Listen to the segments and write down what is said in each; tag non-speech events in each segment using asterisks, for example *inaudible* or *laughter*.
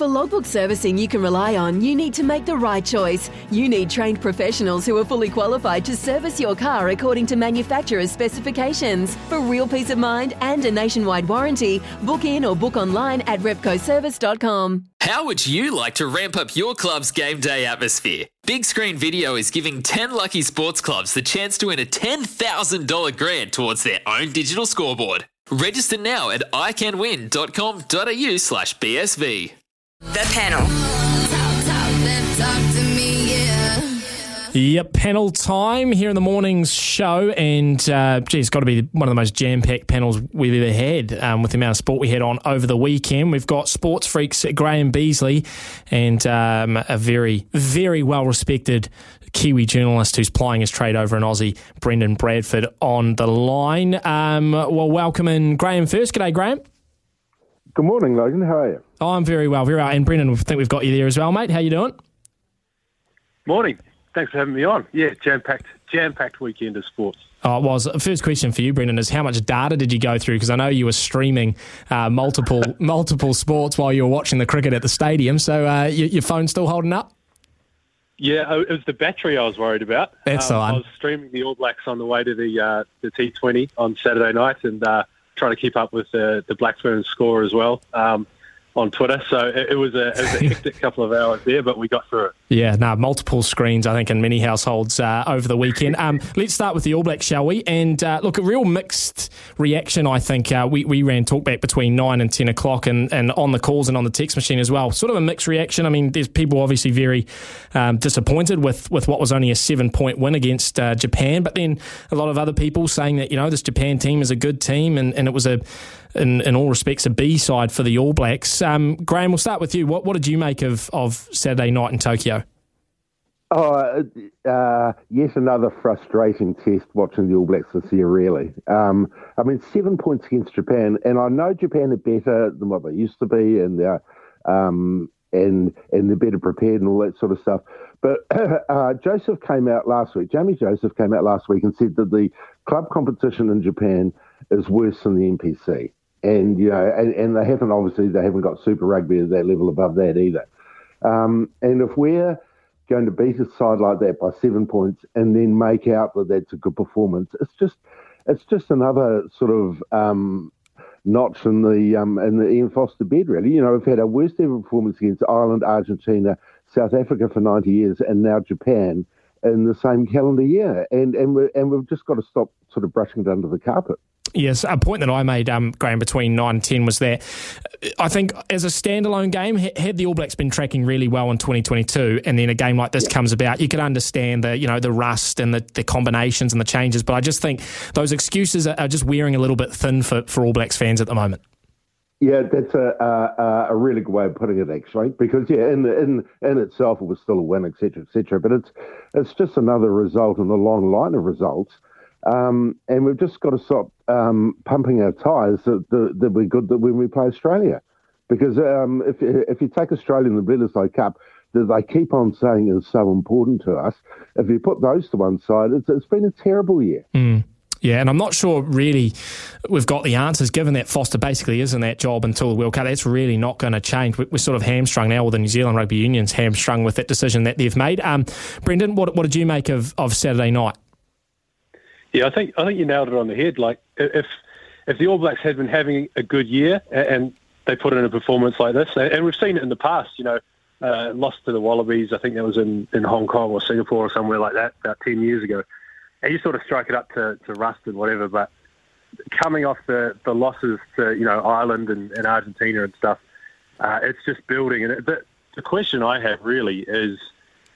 For logbook servicing you can rely on, you need to make the right choice. You need trained professionals who are fully qualified to service your car according to manufacturer's specifications. For real peace of mind and a nationwide warranty, book in or book online at repcoservice.com. How would you like to ramp up your club's game day atmosphere? Big Screen Video is giving 10 lucky sports clubs the chance to win a $10,000 grant towards their own digital scoreboard. Register now at iCanWin.com.au slash BSV. The panel. Yep, panel time here in the morning's show, and uh, it's got to be one of the most jam-packed panels we've ever had um, with the amount of sport we had on over the weekend. We've got sports freaks Graham Beasley and um, a very, very well-respected Kiwi journalist who's plying his trade over in Aussie, Brendan Bradford, on the line. Um, well, welcome in Graham first. G'day, Graham. Good morning, Logan. How are you? Oh, I'm very well, very well. And Brendan, I think we've got you there as well, mate. How you doing? Morning. Thanks for having me on. Yeah, jam packed, jam packed weekend of sports. Oh, it was. First question for you, Brendan, is how much data did you go through? Because I know you were streaming uh, multiple *laughs* multiple sports while you were watching the cricket at the stadium. So uh, your, your phone's still holding up? Yeah, oh, it was the battery I was worried about. That's the one. I was streaming the All Blacks on the way to the uh, the T20 on Saturday night and uh, trying to keep up with the the Black Ferns score as well. Um, on Twitter, so it, it was a it was a *laughs* hectic couple of hours there, but we got through it. Yeah, no, multiple screens, I think, in many households uh, over the weekend. Um, let's start with the All Blacks, shall we? And uh, look, a real mixed reaction, I think. Uh, we, we ran talkback between 9 and 10 o'clock and, and on the calls and on the text machine as well. Sort of a mixed reaction. I mean, there's people obviously very um, disappointed with, with what was only a seven point win against uh, Japan, but then a lot of other people saying that, you know, this Japan team is a good team and, and it was a in, in all respects, a B side for the All Blacks. Um, Graham, we'll start with you. What, what did you make of, of Saturday night in Tokyo? Oh, uh, yet another frustrating test watching the All Blacks this year, really. Um, I mean, seven points against Japan, and I know Japan are better than what they used to be, and they're, um, and, and they're better prepared and all that sort of stuff. But *clears throat* uh, Joseph came out last week, Jamie Joseph came out last week and said that the club competition in Japan is worse than the NPC. And, you know, and, and they haven't, obviously, they haven't got Super Rugby at that level above that either. Um, and if we're going to beat a side like that by seven points and then make out that that's a good performance. It's just it's just another sort of um, notch in the um, in the Ian Foster bed, really. You know, we've had our worst ever performance against Ireland, Argentina, South Africa for 90 years, and now Japan in the same calendar year, and and we and we've just got to stop sort of brushing it under the carpet. Yes, a point that I made, um, Graham, between 9 and 10 was that I think as a standalone game, had the All Blacks been tracking really well in 2022 and then a game like this yeah. comes about, you could understand the, you know, the rust and the, the combinations and the changes. But I just think those excuses are, are just wearing a little bit thin for, for All Blacks fans at the moment. Yeah, that's a, a a really good way of putting it, actually. Because yeah, in in in itself, it was still a win, etc., etc. But it's it's just another result in the long line of results um, and we've just got to stop um, pumping our tyres that, that, that, we're good that when we play Australia. Because um, if, if you take Australia in the Bledisloe Cup, that they keep on saying is so important to us, if you put those to one side, it's, it's been a terrible year. Mm. Yeah, and I'm not sure really we've got the answers given that Foster basically is in that job until the World Cup. That's really not going to change. We're sort of hamstrung now, or the New Zealand Rugby Union's hamstrung with that decision that they've made. Um, Brendan, what, what did you make of, of Saturday night? Yeah, I think I think you nailed it on the head. Like if if the All Blacks had been having a good year and they put in a performance like this, and we've seen it in the past, you know, uh, lost to the Wallabies. I think that was in, in Hong Kong or Singapore or somewhere like that about ten years ago. And you sort of strike it up to, to rust and whatever, but coming off the, the losses to you know Ireland and, and Argentina and stuff, uh, it's just building. And it, the, the question I have really is,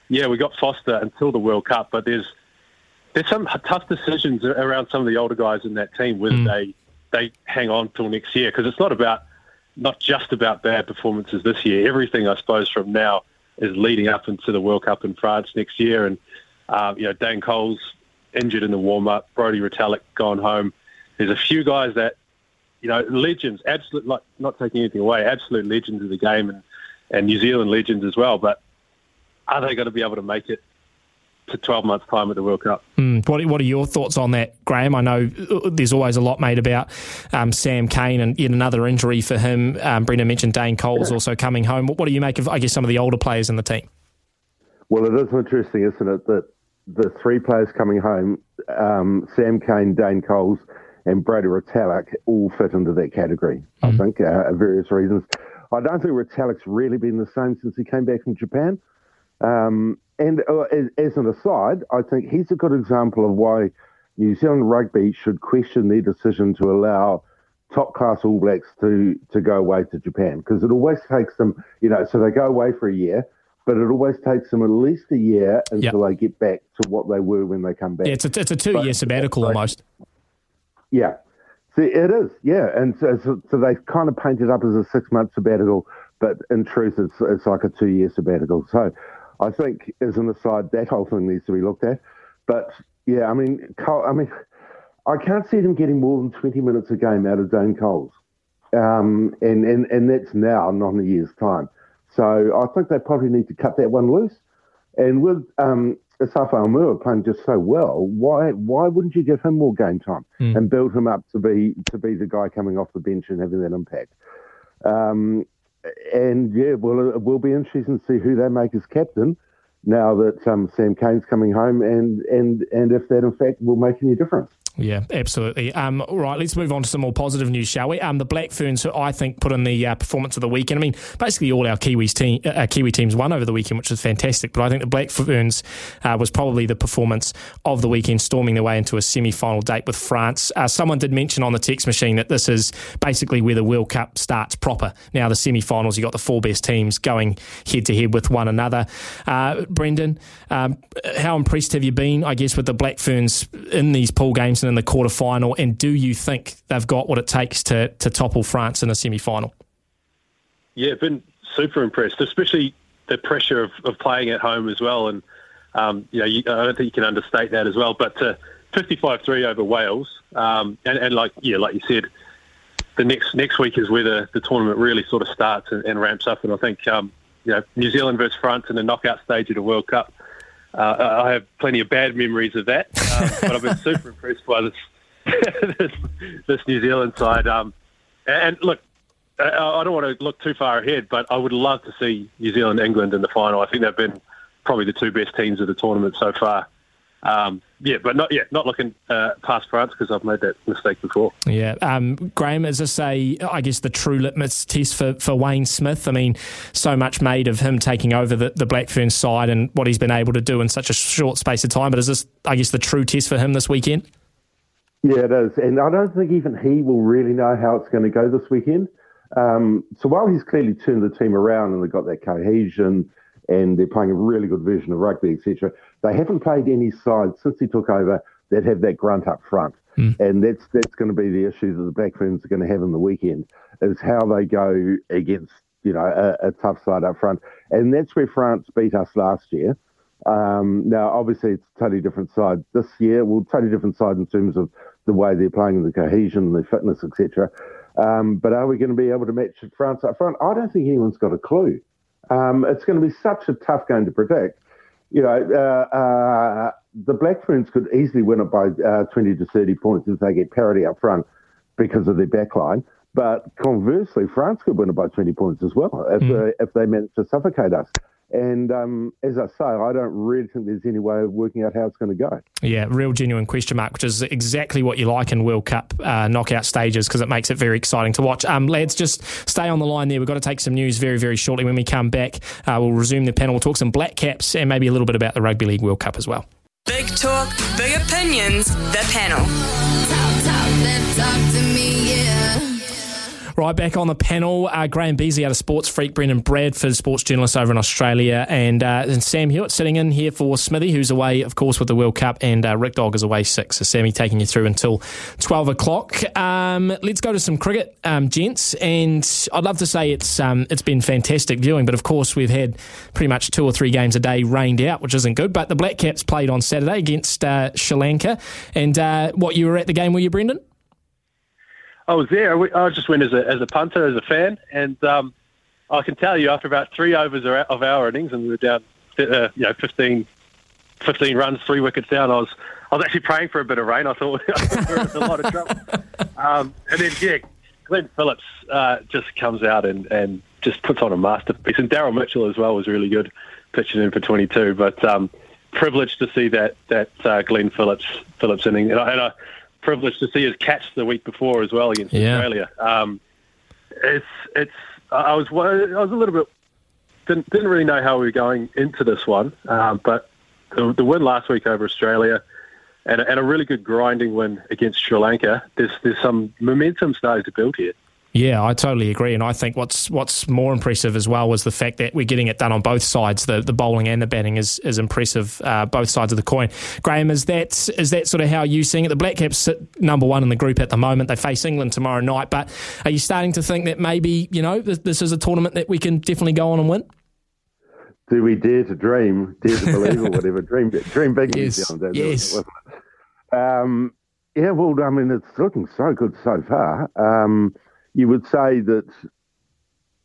yeah, we got Foster until the World Cup, but there's there's some tough decisions around some of the older guys in that team whether mm. they they hang on till next year because it's not about not just about bad performances this year. Everything I suppose from now is leading up into the World Cup in France next year. And uh, you know, Dane Coles injured in the warm up, Brodie Retallick gone home. There's a few guys that you know legends, absolute like not taking anything away, absolute legends of the game, and and New Zealand legends as well. But are they going to be able to make it to 12 months' time at the World Cup. Mm. What, what are your thoughts on that, Graham? I know uh, there's always a lot made about um, Sam Cane and yet another injury for him. Um, Brendan mentioned Dane Coles also coming home. What, what do you make of, I guess, some of the older players in the team? Well, it is interesting, isn't it, that the three players coming home, um, Sam Cane, Dane Coles, and Brodie Retallick, all fit into that category, mm. I think, uh, for various reasons. I don't think Retallick's really been the same since he came back from Japan. Um, and uh, as, as, an aside, I think he's a good example of why New Zealand rugby should question their decision to allow top class All Blacks to to go away to Japan because it always takes them, you know, so they go away for a year, but it always takes them at least a year until yep. they get back to what they were when they come back. Yeah, it's a, it's a two year sabbatical so, almost. Yeah. See, it is, yeah, and so, so, so they kind of paint it up as a six month sabbatical, but in truth, it's it's like a two year sabbatical. So I think, as an aside, that whole thing needs to be looked at. But yeah, I mean, Cole, I mean, I can't see them getting more than 20 minutes a game out of Dane Coles. Um, and, and, and that's now, not in a year's time. So I think they probably need to cut that one loose. And with um, Asafo Aumua playing just so well, why why wouldn't you give him more game time mm. and build him up to be to be the guy coming off the bench and having that impact? Um, and yeah, well, it will be interesting to see who they make as captain now that um, Sam Cane's coming home, and and and if that in fact will make any difference. Yeah, absolutely. Um, right, let's move on to some more positive news, shall we? Um, the Black Ferns, who I think put in the uh, performance of the weekend. I mean, basically all our Kiwis team, uh, uh, Kiwi teams won over the weekend, which was fantastic. But I think the Black Ferns uh, was probably the performance of the weekend, storming their way into a semi-final date with France. Uh, someone did mention on the text machine that this is basically where the World Cup starts proper. Now the semi-finals, you got the four best teams going head to head with one another. Uh, Brendan, um, how impressed have you been? I guess with the Black Ferns in these pool games in the quarter final? And do you think they've got what it takes to, to topple France in a semi final? Yeah, been super impressed, especially the pressure of, of playing at home as well. And, um, you know, you, I don't think you can understate that as well. But 55 3 over Wales, um, and, and like, yeah, like you said, the next next week is where the, the tournament really sort of starts and, and ramps up. And I think, um, you know, New Zealand versus France in the knockout stage of the World Cup uh, I have plenty of bad memories of that, um, *laughs* but I've been super impressed by this, *laughs* this, this New Zealand side. Um, and look, I don't want to look too far ahead, but I would love to see New Zealand England in the final. I think they've been probably the two best teams of the tournament so far. Um, yeah, but not yet. Not looking uh, past France because I've made that mistake before. Yeah, um, Graham, is this a, I guess, the true litmus test for, for Wayne Smith? I mean, so much made of him taking over the, the Black Ferns side and what he's been able to do in such a short space of time. But is this, I guess, the true test for him this weekend? Yeah, it is, and I don't think even he will really know how it's going to go this weekend. Um, so while he's clearly turned the team around and they've got that cohesion and they're playing a really good version of rugby, etc. They haven't played any sides since he took over that have that grunt up front, mm. and that's that's going to be the issue that the Black Ferns are going to have in the weekend is how they go against you know a, a tough side up front, and that's where France beat us last year. Um, now, obviously, it's a totally different side this year. Well, totally different side in terms of the way they're playing, the cohesion, the fitness, etc. Um, but are we going to be able to match France up front? I don't think anyone's got a clue. Um, it's going to be such a tough game to predict. You know, uh, uh, the Black Ferns could easily win it by uh, 20 to 30 points if they get parity up front because of their backline. But conversely, France could win it by 20 points as well if, mm. if they manage to suffocate us. And um, as I say, I don't really think there's any way of working out how it's going to go. Yeah, real genuine question mark, which is exactly what you like in World Cup uh, knockout stages because it makes it very exciting to watch. Um, lads, just stay on the line there. We've got to take some news very, very shortly. When we come back, uh, we'll resume the panel. We'll talk some Black Caps and maybe a little bit about the Rugby League World Cup as well. Big talk, big opinions, the panel. Talk, talk, Right, back on the panel, uh, Graham Beasley out of Sports Freak, Brendan Bradford, sports journalist over in Australia, and, uh, and Sam Hewitt sitting in here for Smithy, who's away, of course, with the World Cup, and uh, Rick Dog is away six. So Sammy taking you through until 12 o'clock. Um, let's go to some cricket, um, gents, and I'd love to say it's um, it's been fantastic viewing, but of course we've had pretty much two or three games a day rained out, which isn't good. But the Black Caps played on Saturday against uh, Sri Lanka, and uh, what you were at the game, were you, Brendan? I was there. I just went as a as a punter, as a fan, and um, I can tell you after about three overs of our innings, and we were down, uh, you know, 15, 15 runs, three wickets down. I was I was actually praying for a bit of rain. I thought *laughs* we were in a lot of trouble. *laughs* Um, and then yeah, Glenn Phillips uh, just comes out and, and just puts on a masterpiece. And Daryl Mitchell as well was really good pitching in for 22. But um, privileged to see that that uh, Glenn Phillips Phillips inning, and I, and I privileged to see his catch the week before as well against yeah. Australia. Um, it's it's I was I was a little bit didn't didn't really know how we were going into this one, um, but the, the win last week over Australia. And, and a really good grinding win against Sri Lanka. There's there's some momentum starting to build here. Yeah, I totally agree, and I think what's what's more impressive as well was the fact that we're getting it done on both sides. The the bowling and the batting is is impressive, uh, both sides of the coin. Graham, is that is that sort of how you seeing it? The Black Caps sit number one in the group at the moment. They face England tomorrow night, but are you starting to think that maybe you know this, this is a tournament that we can definitely go on and win? Do we dare to dream, dare to believe, or *laughs* whatever? Dream, dream big. Yes, yes. Um, yeah, well, I mean, it's looking so good so far. Um, you would say that,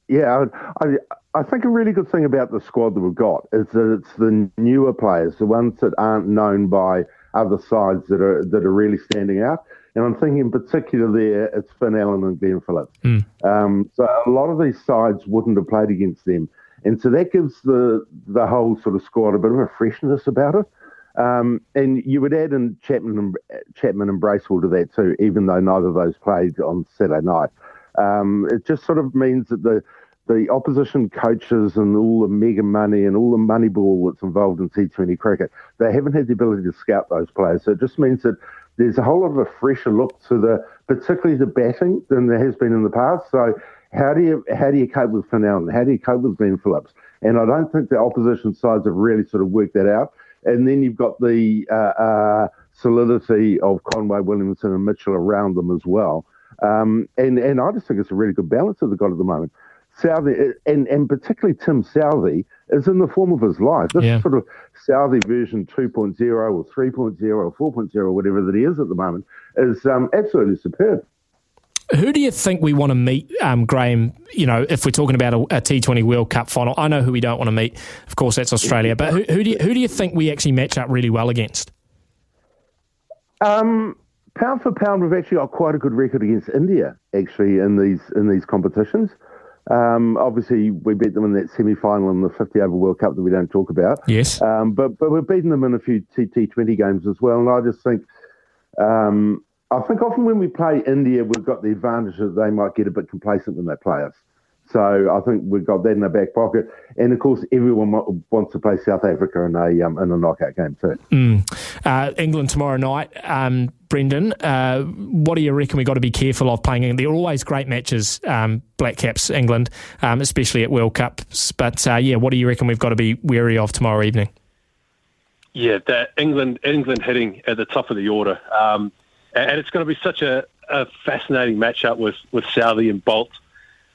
yeah, I, I think a really good thing about the squad that we've got is that it's the newer players, the ones that aren't known by other sides that are that are really standing out. And I'm thinking in particular there, it's Finn Allen and Glenn Phillips. Mm. Um, so a lot of these sides wouldn't have played against them. And so that gives the the whole sort of squad a bit of a freshness about it. Um, and you would add in Chapman and, Chapman and Bracewell to that too, even though neither of those played on Saturday night. Um, it just sort of means that the the opposition coaches and all the mega money and all the money ball that's involved in T20 cricket, they haven't had the ability to scout those players. So it just means that there's a whole lot of a fresher look to the, particularly the batting than there has been in the past. So how do you how do you cope with Finn? How do you cope with Ben Phillips? And I don't think the opposition sides have really sort of worked that out. And then you've got the uh, uh, solidity of Conway, Williamson, and Mitchell around them as well. Um, and, and I just think it's a really good balance that they've got at the moment. Southee, and, and particularly Tim Southee, is in the form of his life. This yeah. sort of Southee version 2.0 or 3.0 or 4.0, whatever that he is at the moment, is um, absolutely superb. Who do you think we want to meet, um, Graham? You know, if we're talking about a a T20 World Cup final, I know who we don't want to meet. Of course, that's Australia. But who, who do you, who do you think we actually match up really well against? Um, pound for pound, we've actually got quite a good record against India. Actually, in these in these competitions, um, obviously we beat them in that semi final in the 50 over World Cup that we don't talk about. Yes, um, but but we've beaten them in a few T Twenty games as well, and I just think. Um, I think often when we play India, we've got the advantage that they might get a bit complacent when they play us. So I think we've got that in our back pocket, and of course, everyone wants to play South Africa in a um, in a knockout game too. Mm. Uh, England tomorrow night, um, Brendan. Uh, what do you reckon we've got to be careful of playing? They're always great matches, um, Black Caps England, um, especially at World Cups. But uh, yeah, what do you reckon we've got to be wary of tomorrow evening? Yeah, that England England hitting at the top of the order, um, and it's going to be such a, a fascinating matchup with with Southee and Boult.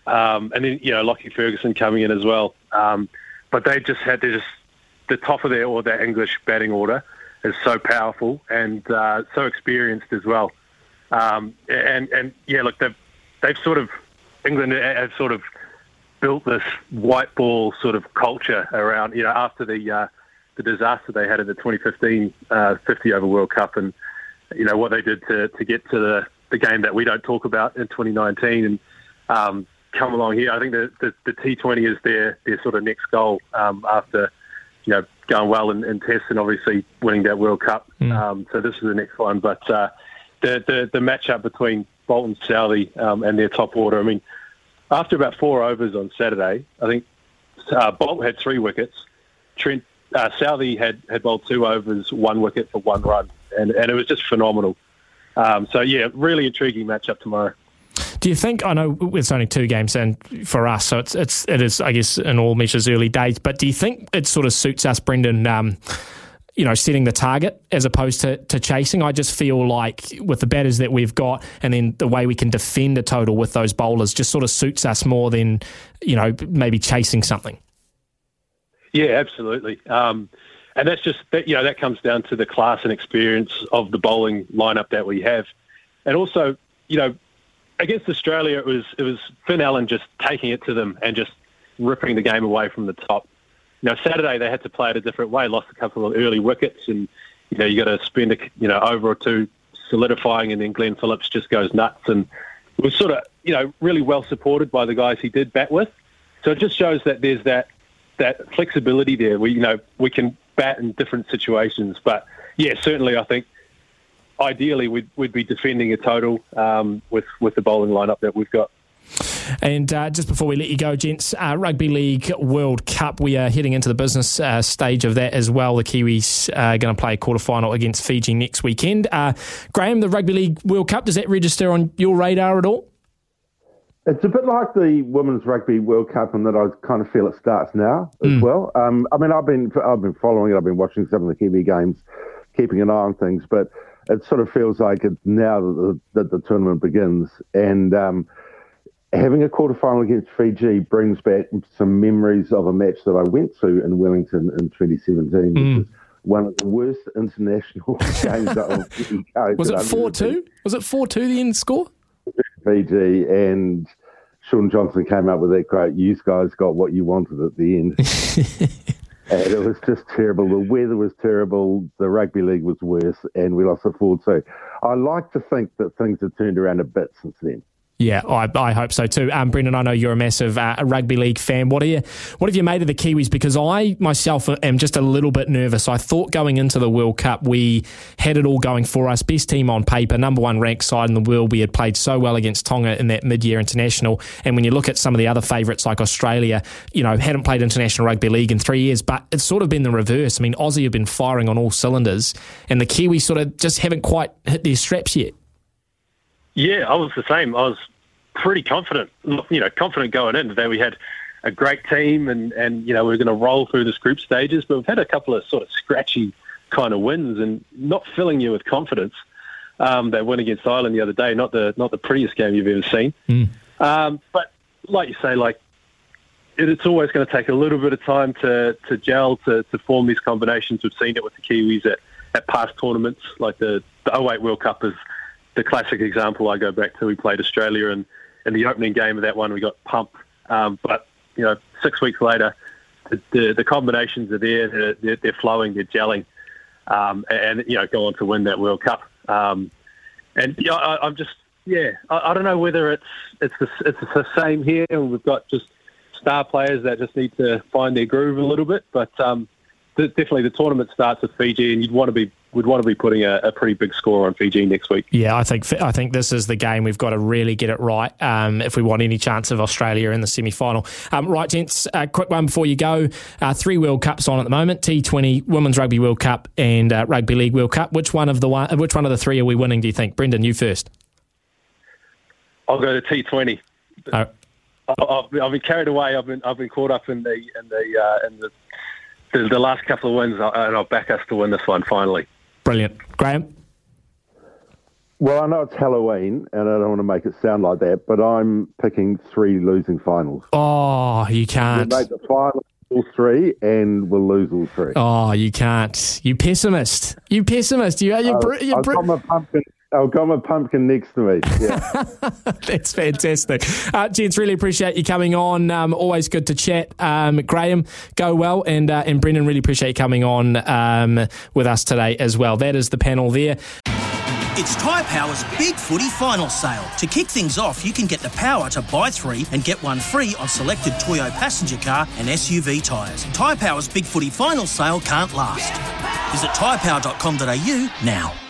Um, and then you know Lockie Ferguson coming in as well. Um, but they just had they just the top of their or their English batting order is so powerful and uh, so experienced as well. Um, and and yeah, look, they've they've sort of England have sort of built this white ball sort of culture around you know after the uh, the disaster they had in the 2015 uh, 50 over World Cup and you know what they did to to get to the the game that we don't talk about in 2019 and um, come along here. I think the, the, the T20 is their, their sort of next goal um, after, you know, going well in, in tests and obviously winning that World Cup. Mm. Um, so this is the next one. But uh, the, the, the matchup between Boult and Southee um, and their top order, I mean, after about four overs on Saturday, I think uh, Boult had three wickets. Trent uh, Southee had, had bowled two overs, one wicket for one run. And, and it was just phenomenal. Um, so, yeah, really intriguing matchup tomorrow. Do you think? I know it's only two games in for us, so it's it's it is I guess in all measures early days. But do you think it sort of suits us, Brendan? Um, you know, setting the target as opposed to, to chasing. I just feel like with the batters that we've got and then the way we can defend a total with those bowlers just sort of suits us more than, you know, maybe chasing something. Yeah, absolutely. Um, and that's just that you know that comes down to the class and experience of the bowling lineup that we have, and also you know against Australia it was it was Finn Allen just taking it to them and just ripping the game away from the top. Know Saturday they had to play it a different way, lost a couple of early wickets, and you know you got to spend a you know over or two solidifying, and then Glenn Phillips just goes nuts and was sort of you know really well supported by the guys he did bat with. So it just shows that there's that that flexibility there. We you know we can bat in different situations. But yeah, certainly I think ideally we'd, we'd be defending a total um, with, with the bowling lineup that we've got. And uh, just before we let you go, gents, uh, Rugby League World Cup, we are heading into the business uh, stage of that as well. The Kiwis are going to play a quarter final against Fiji next weekend. Uh, Graham, the Rugby League World Cup, does that register on your radar at all? It's a bit like the Women's Rugby World Cup in that I kind of feel it starts now as mm. well. Um, I mean, I've been I've been following it. I've been watching some of the Kiwi games, keeping an eye on things, but it sort of feels like it's now that the, that the tournament begins. And um, having a quarter final against Fiji brings back some memories of a match that I went to in Wellington in 2017. Mm. One of the worst international *laughs* games that I've ever *laughs* Was it 4 2? Was it 4 2 the end score? Fiji, and Shaun Johnson came up with that quote, you guys got what you wanted at the end. *laughs* Uh, and it was just terrible. The weather was terrible. The rugby league was worse, and we lost the 4 2. I like to think that things have turned around a bit since then. Yeah, I, I hope so too. Um, Brendan, I know you're a massive uh, rugby league fan. What are you? What have you made of the Kiwis? Because I myself am just a little bit nervous. I thought going into the World Cup we had it all going for us. Best team on paper, number one ranked side in the world. We had played so well against Tonga in that mid-year international. And when you look at some of the other favourites like Australia, you know, hadn't played international rugby league in three years. But it's sort of been the reverse. I mean, Aussie have been firing on all cylinders, and the Kiwis sort of just haven't quite hit their straps yet. Yeah, I was the same. I was pretty confident, you know, confident going in that we had a great team and, and you know, we are going to roll through this group stages. But we've had a couple of sort of scratchy kind of wins and not filling you with confidence. Um, that win against Ireland the other day, not the not the prettiest game you've ever seen. Mm. Um, but like you say, like it, it's always going to take a little bit of time to, to gel, to, to form these combinations. We've seen it with the Kiwis at, at past tournaments, like the, the 08 World Cup is the classic example I go back to. We played Australia and in the opening game of that one, we got pumped. Um, but you know, six weeks later, the, the, the combinations are there. They're, they're, flowing. They're gelling, um, and you know, go on to win that World Cup. Um, and yeah, I, am just yeah, I, I, don't know whether it's it's the, it's the same here. And we've got just star players that just need to find their groove a little bit, but um, definitely the tournament starts with Fiji, and you'd want to be would want to be putting a, a, pretty big score on Fiji next week. Yeah, I think I think this is the game we've got to really get it right um, if we want any chance of Australia in the semi final. Um, right, gents, a quick one before you go. Uh, three World Cups on at the moment: T20, Women's Rugby World Cup, and uh, Rugby League World Cup. Which one of the one, which one of the three are we winning? Do you think, Brendan? You first. I'll go to T20. Oh. I've, I've been carried away. I've been I've been caught up in the in the uh, in the the, the last couple of wins, and I'll back us to win this one finally. Brilliant. Graham? Well, I know it's Halloween, and I don't want to make it sound like that, but I'm picking three losing finals. Oh, you can't. We'll make the final all three, and we'll lose all three. Oh, you can't. You pessimist. You pessimist. You, you're, uh, you're, I've got my pumpkin I've got my pumpkin next to me. Yeah. *laughs* That's fantastic. Uh, gents, really appreciate you coming on. Um, always good to chat. Um, Graham, go well. And, uh, and Brendan, really appreciate you coming on um, with us today as well. That is the panel there. It's Tyre Power's Big Footy Final Sale. To kick things off, you can get the power to buy three and get one free on selected Toyo passenger car and SUV tyres. Tyre Power's Big Footy Final Sale can't last. Visit tyrepower.com.au now.